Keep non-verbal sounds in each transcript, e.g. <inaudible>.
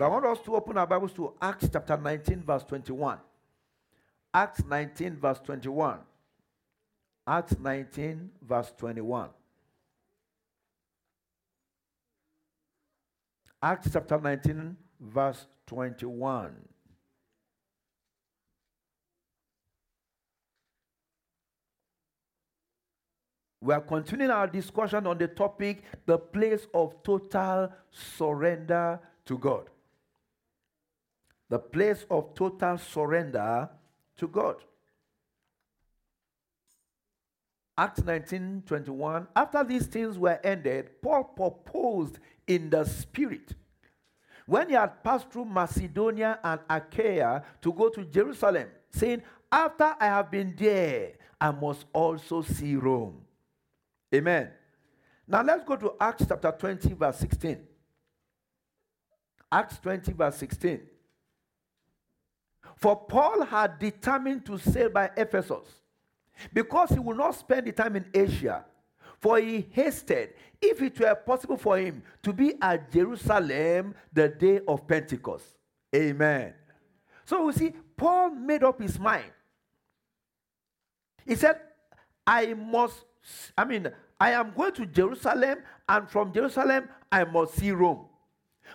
But I want us to open our Bibles to Acts chapter 19, verse 21. Acts 19, verse 21. Acts 19, verse 21. Acts chapter 19, verse 21. We are continuing our discussion on the topic the place of total surrender to God. The place of total surrender to God. Acts 19 21. After these things were ended, Paul proposed in the Spirit when he had passed through Macedonia and Achaia to go to Jerusalem, saying, After I have been there, I must also see Rome. Amen. Now let's go to Acts chapter 20, verse 16. Acts 20, verse 16. For Paul had determined to sail by Ephesus because he would not spend the time in Asia. For he hasted, if it were possible for him, to be at Jerusalem the day of Pentecost. Amen. So we see, Paul made up his mind. He said, I must I mean, I am going to Jerusalem, and from Jerusalem, I must see Rome.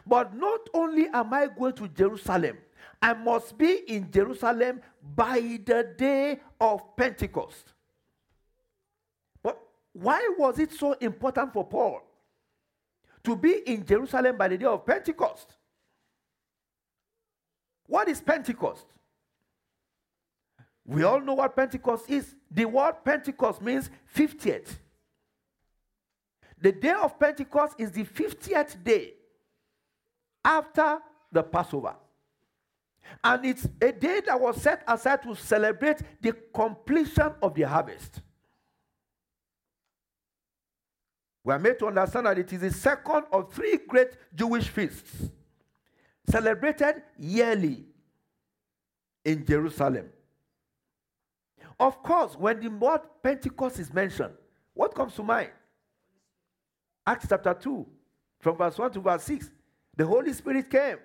But not only am I going to Jerusalem, I must be in Jerusalem by the day of Pentecost. But why was it so important for Paul to be in Jerusalem by the day of Pentecost? What is Pentecost? We all know what Pentecost is. The word Pentecost means 50th. The day of Pentecost is the 50th day after the Passover. And it's a day that was set aside to celebrate the completion of the harvest. We are made to understand that it is the second of three great Jewish feasts celebrated yearly in Jerusalem. Of course, when the word Pentecost is mentioned, what comes to mind? Acts chapter 2, from verse 1 to verse 6. The Holy Spirit came.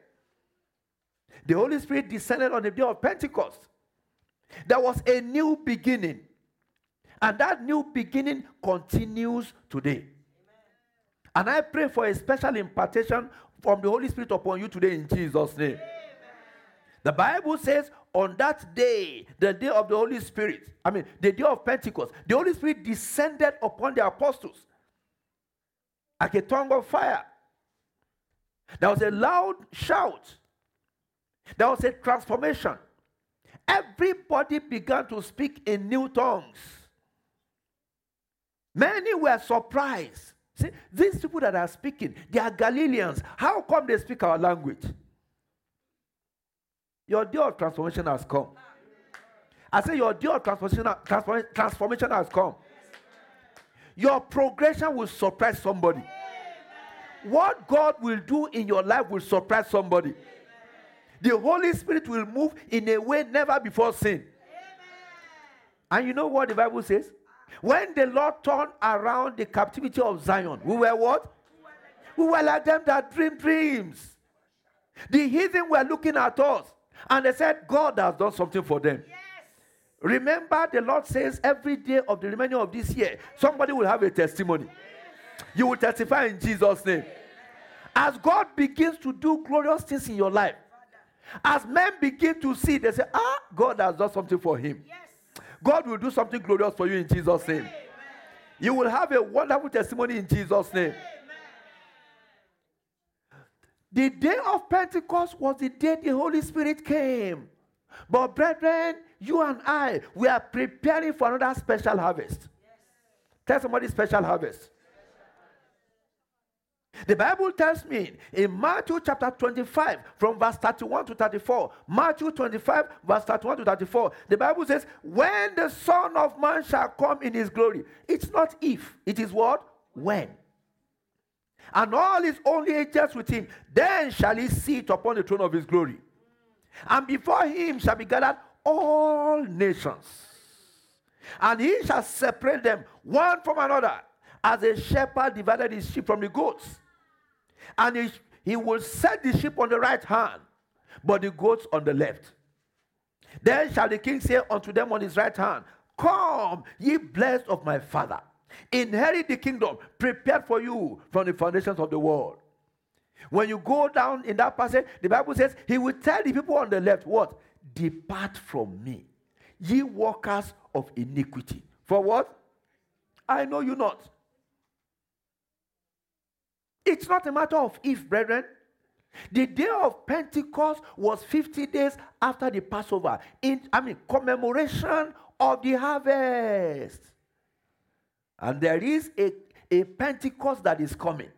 The Holy Spirit descended on the day of Pentecost. There was a new beginning. And that new beginning continues today. Amen. And I pray for a special impartation from the Holy Spirit upon you today in Jesus' name. Amen. The Bible says, on that day, the day of the Holy Spirit, I mean, the day of Pentecost, the Holy Spirit descended upon the apostles like a tongue of fire. There was a loud shout, there was a transformation. Everybody began to speak in new tongues. Many were surprised. See, these people that are speaking, they are Galileans. How come they speak our language? Your day of transformation has come. I say your day of transformation, transformation has come. Your progression will surprise somebody. What God will do in your life will surprise somebody. The Holy Spirit will move in a way never before seen. And you know what the Bible says? When the Lord turned around the captivity of Zion, we were what? We were like them that dream dreams. The heathen were looking at us. And they said, God has done something for them. Yes. Remember, the Lord says every day of the remaining of this year, somebody will have a testimony. Yes. You will testify in Jesus' name. As God begins to do glorious things in your life, as men begin to see, they say, Ah, God has done something for him. Yes. God will do something glorious for you in Jesus' name. Amen. You will have a wonderful testimony in Jesus' name. Amen. The day of Pentecost was the day the Holy Spirit came. But, brethren, you and I, we are preparing for another special harvest. Yes. Tell somebody special harvest. The Bible tells me in Matthew chapter 25, from verse 31 to 34, Matthew 25, verse 31 to 34, the Bible says, When the Son of Man shall come in his glory, it's not if, it is what? When and all his only angels with him. Then shall he sit upon the throne of his glory. And before him shall be gathered all nations. And he shall separate them one from another, as a shepherd divided his sheep from the goats. And he, he will set the sheep on the right hand, but the goats on the left. Then shall the king say unto them on his right hand, Come, ye blessed of my father, inherit the kingdom prepared for you from the foundations of the world. When you go down in that passage, the Bible says, He will tell the people on the left, What? Depart from me, ye workers of iniquity. For what? I know you not. It's not a matter of if, brethren. The day of Pentecost was 50 days after the Passover. In I mean commemoration of the harvest. And there is a, a Pentecost that is coming.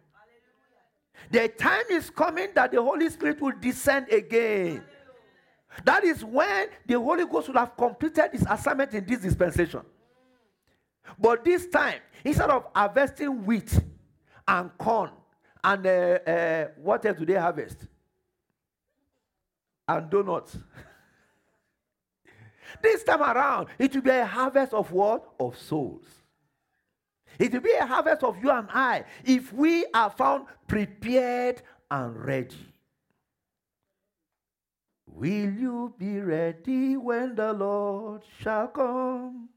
The time is coming that the Holy Spirit will descend again. That is when the Holy Ghost will have completed his assignment in this dispensation. But this time, instead of harvesting wheat and corn and uh, uh, what else do they harvest? And donuts. <laughs> this time around, it will be a harvest of what? Of souls. It will be a harvest of you and I if we are found prepared and ready. Will you be ready when the Lord shall come?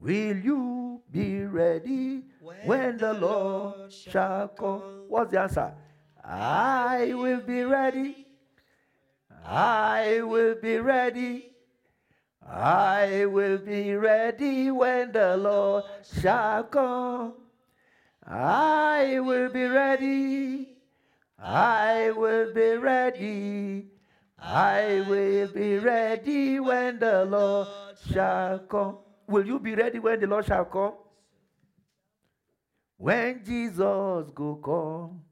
Will you be ready when, when the, Lord, Lord shall come? come? What's the answer? I will be ready. I will be ready. I will be ready when the Lord shall come. I will be ready. I will be ready. I will be ready when the Lord shall come. Will you be ready when the Lord shall come? When Jesus go come.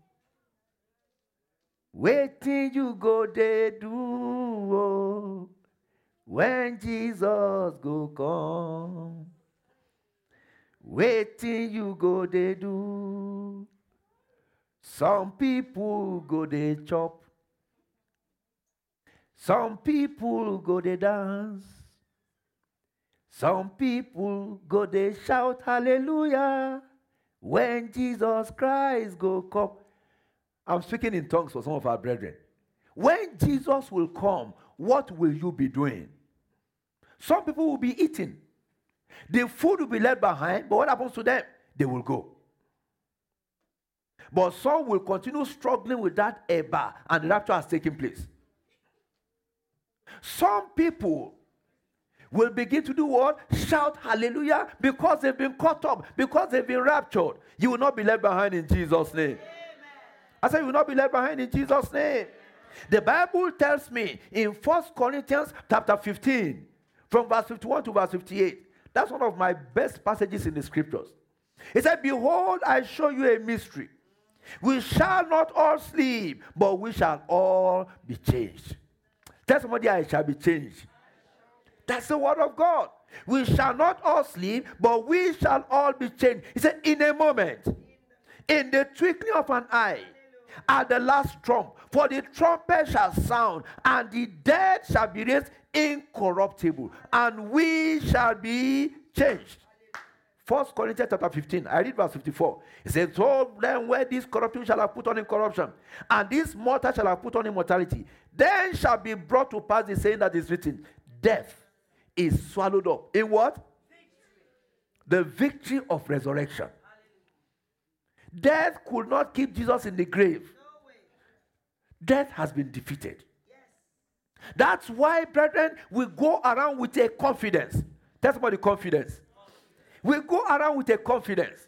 Waiting you go they do. When Jesus go come. Waiting you go they do. Some people go they chop. Some people go they dance. Some people go they shout hallelujah when Jesus Christ go come. I'm speaking in tongues for some of our brethren. When Jesus will come, what will you be doing? Some people will be eating. The food will be left behind, but what happens to them? They will go. But some will continue struggling with that eba, and the rapture has taken place. Some people will begin to do what? Shout hallelujah because they've been caught up, because they've been raptured. You will not be left behind in Jesus' name. Amen. I said, You will not be left behind in Jesus' name. The Bible tells me in First Corinthians chapter 15, from verse 51 to verse 58. That's one of my best passages in the scriptures. He said, Behold, I show you a mystery. We shall not all sleep, but we shall all be changed. Tell somebody, I shall be changed. That's the word of God. We shall not all sleep, but we shall all be changed. He said, In a moment, in the twinkling of an eye, at the last trump. For the trumpet shall sound, and the dead shall be raised incorruptible, and we shall be changed. First Corinthians chapter 15, I read verse 54. It says, So then where this corruption shall have put on incorruption, and this mortal shall have put on immortality, then shall be brought to pass the saying that is written, Death is swallowed up. In what? The victory of resurrection. Death could not keep Jesus in the grave. Death has been defeated. That's why, brethren, we go around with a confidence. Tell somebody confidence. We go around with a confidence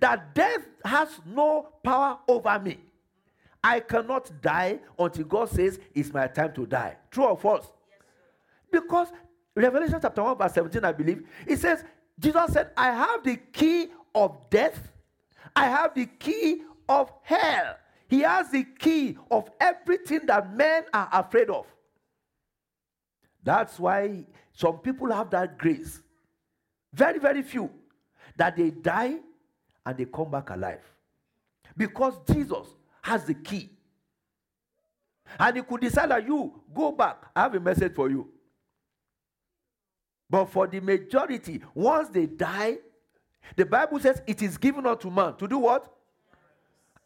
that death has no power over me. I cannot die until God says it's my time to die. True or false? Because Revelation chapter 1, verse 17, I believe, it says, Jesus said, I have the key of death I have the key of hell. He has the key of everything that men are afraid of. That's why some people have that grace. Very, very few. That they die and they come back alive. Because Jesus has the key. And he could decide that you go back. I have a message for you. But for the majority, once they die, the Bible says it is given unto man to do what?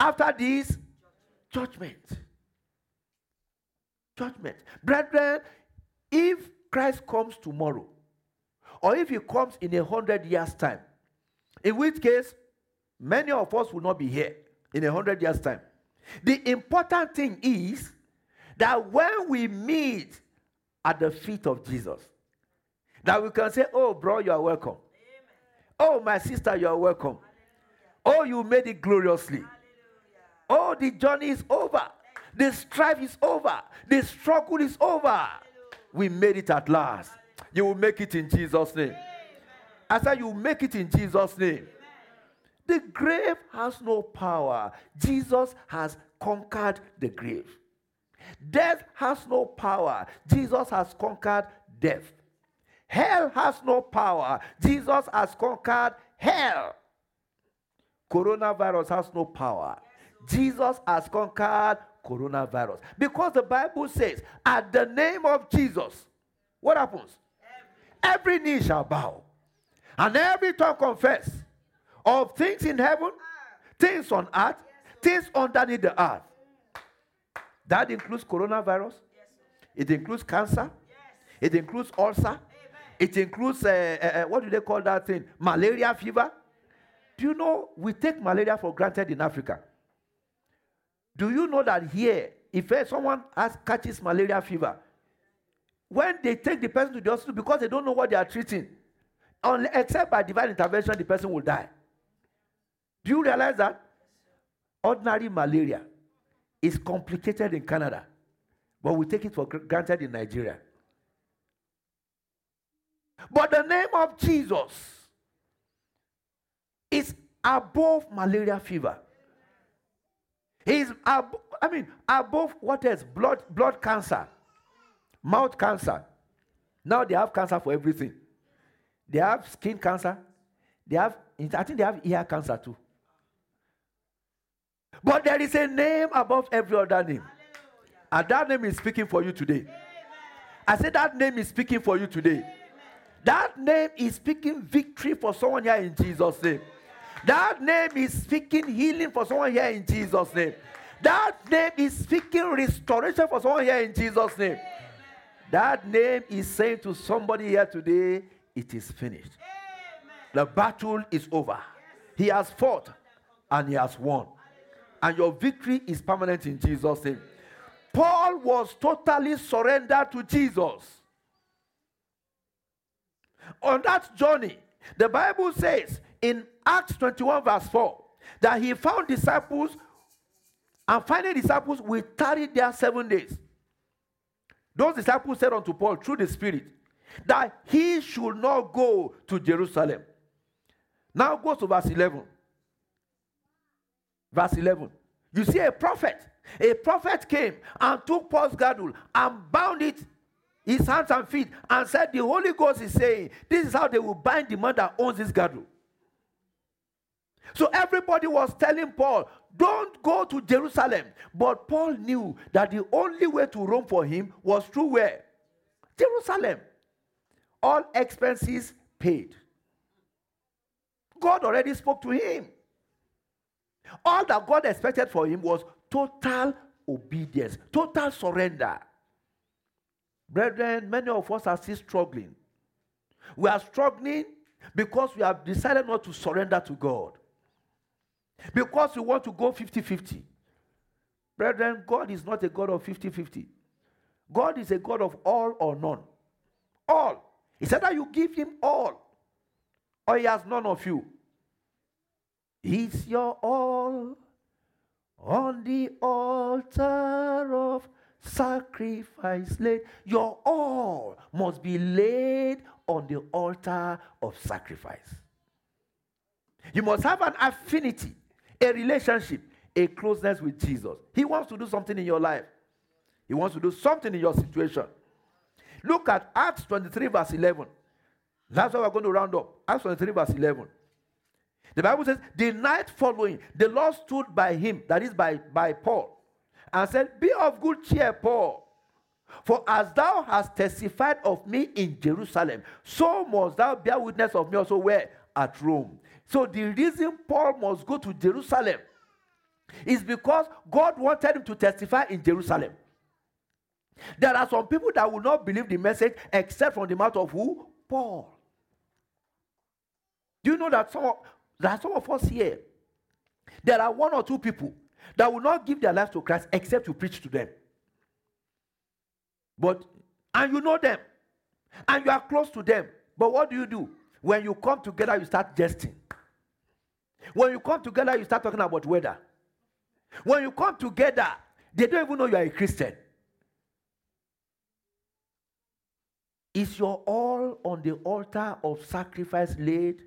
After this, judgment. Judgment. Brethren, if Christ comes tomorrow, or if he comes in a hundred years' time, in which case many of us will not be here in a hundred years' time. The important thing is that when we meet at the feet of Jesus, that we can say, Oh, bro, you are welcome. Amen. Oh, my sister, you are welcome. Hallelujah. Oh, you made it gloriously. Hallelujah. Oh, the journey is over. The strife is over. The struggle is over. Hallelujah. We made it at last. You will make it in Jesus' name. Amen. I said, You will make it in Jesus' name. Amen. The grave has no power. Jesus has conquered the grave. Death has no power. Jesus has conquered death. Hell has no power. Jesus has conquered hell. Coronavirus has no power. Jesus has conquered coronavirus. Because the Bible says, at the name of Jesus, what happens? Every, knee shall bow, and every tongue confess of things in heaven, things on earth, things underneath the earth. That includes coronavirus. It includes cancer. It includes ulcer. It includes, uh, uh, uh, what do they call that thing? Malaria fever. Do you know we take malaria for granted in Africa? Do you know that here, if someone has, catches malaria fever, when they take the person to the hospital because they don't know what they are treating, except by divine intervention, the person will die. Do you realize that? Ordinary malaria is complicated in Canada, but we take it for granted in Nigeria. But the name of Jesus is above malaria fever. He's ab- I mean above what else? Blood blood cancer, mouth cancer. Now they have cancer for everything. They have skin cancer. They have I think they have ear cancer too. But there is a name above every other name. And that name is speaking for you today. I said that name is speaking for you today. That name is speaking victory for someone here in Jesus' name. That name is speaking healing for someone here in Jesus' name. That name is speaking restoration for someone here in Jesus' name. That name is saying to somebody here today, it is finished. The battle is over. He has fought and he has won and your victory is permanent in Jesus' name. Paul was totally surrendered to Jesus. On that journey, the Bible says in Acts 21, verse 4, that he found disciples, and finding disciples we tarry there seven days. Those disciples said unto Paul through the Spirit that he should not go to Jerusalem. Now go to verse 11. Verse 11. You see, a prophet, a prophet came and took Paul's girdle and bound it his hands and feet and said, The Holy Ghost is saying, This is how they will bind the man that owns this girdle. So everybody was telling Paul, Don't go to Jerusalem. But Paul knew that the only way to Rome for him was through where? Jerusalem. All expenses paid. God already spoke to him. All that God expected for him was total obedience, total surrender. Brethren, many of us are still struggling. We are struggling because we have decided not to surrender to God. Because we want to go 50 50. Brethren, God is not a God of 50 50. God is a God of all or none. All. He said that you give him all, or he has none of you. Is your all on the altar of sacrifice laid? Your all must be laid on the altar of sacrifice. You must have an affinity, a relationship, a closeness with Jesus. He wants to do something in your life, He wants to do something in your situation. Look at Acts 23, verse 11. That's why we're going to round up. Acts 23, verse 11. The Bible says, the night following, the Lord stood by him, that is by, by Paul, and said, Be of good cheer, Paul. For as thou hast testified of me in Jerusalem, so must thou bear witness of me also where? At Rome. So the reason Paul must go to Jerusalem is because God wanted him to testify in Jerusalem. There are some people that will not believe the message except from the mouth of who? Paul. Do you know that some of, are some of us here? There are one or two people that will not give their life to Christ except you preach to them. But, and you know them, and you are close to them. But what do you do? When you come together, you start jesting. When you come together, you start talking about weather. When you come together, they don't even know you are a Christian. Is your all on the altar of sacrifice laid?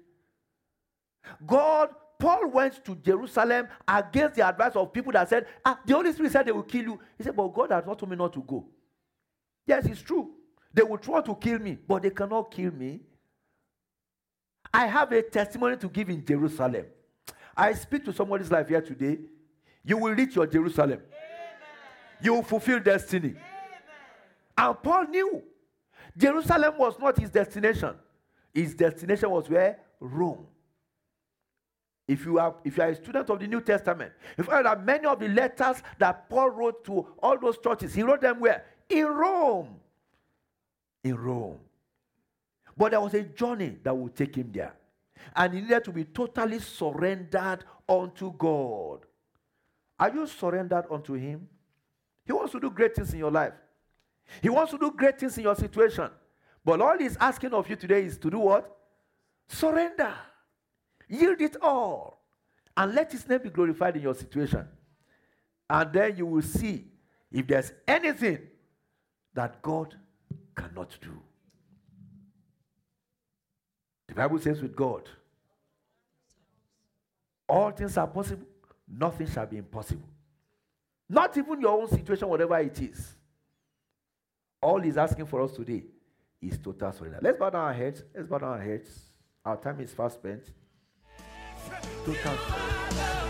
God, Paul went to Jerusalem against the advice of people that said, ah, the Holy Spirit said they will kill you. He said, but God has not told me not to go. Yes, it's true. They will try to kill me, but they cannot kill me. I have a testimony to give in Jerusalem. I speak to somebody's life here today. You will reach your Jerusalem. Amen. You will fulfill destiny. Amen. And Paul knew Jerusalem was not his destination. His destination was where? Rome. If you are if you are a student of the New Testament, you find that many of the letters that Paul wrote to all those churches, he wrote them where? In Rome. In Rome. But there was a journey that would take him there. And he needed to be totally surrendered unto God. Are you surrendered unto him? He wants to do great things in your life. He wants to do great things in your situation. But all he's asking of you today is to do what? Surrender. Yield it all. And let his name be glorified in your situation. And then you will see if there's anything that God cannot do. The Bible says with God, all things are possible, nothing shall be impossible. Not even your own situation, whatever it is. All he's asking for us today is total surrender. Let's bow down our heads. Let's bow down our heads. Our time is fast spent. Total surrender.